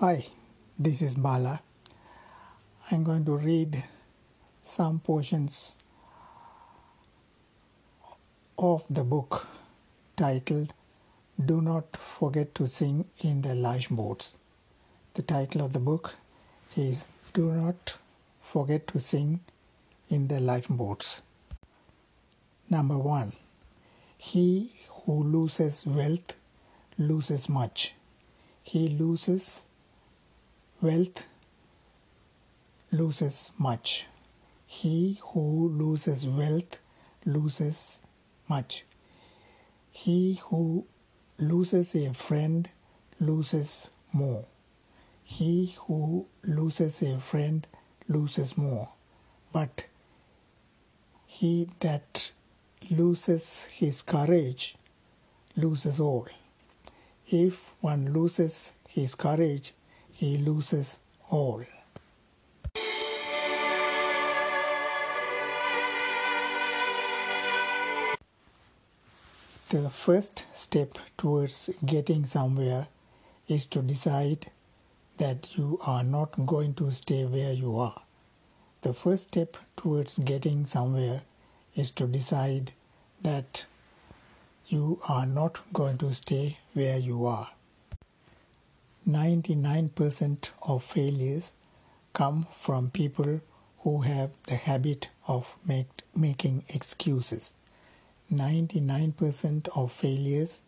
Hi, this is Bala. I'm going to read some portions of the book titled Do Not Forget to Sing in the Lifeboats. The title of the book is Do Not Forget to Sing in the Lifeboats. Number one, he who loses wealth loses much. He loses wealth loses much. He who loses wealth loses much. He who loses a friend loses more. He who loses a friend loses more. But he that loses his courage loses all. If one loses his courage, he loses all. The first step towards getting somewhere is to decide that you are not going to stay where you are. The first step towards getting somewhere is to decide that you are not going to stay where you are. 99% of failures come from people who have the habit of make, making excuses. 99% of failures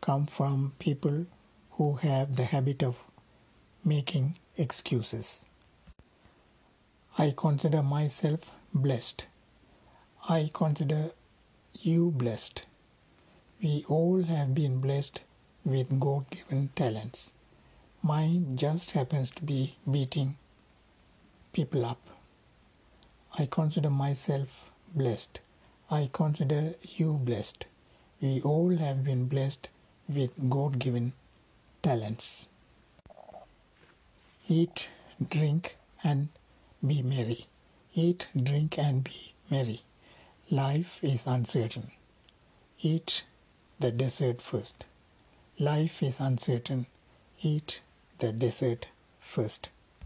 come from people who have the habit of making excuses. I consider myself blessed. I consider you blessed. We all have been blessed with God given talents. Mine just happens to be beating people up. I consider myself blessed. I consider you blessed. We all have been blessed with God given talents. Eat, drink, and be merry. Eat, drink, and be merry. Life is uncertain. Eat the dessert first. Life is uncertain. Eat the dessert first.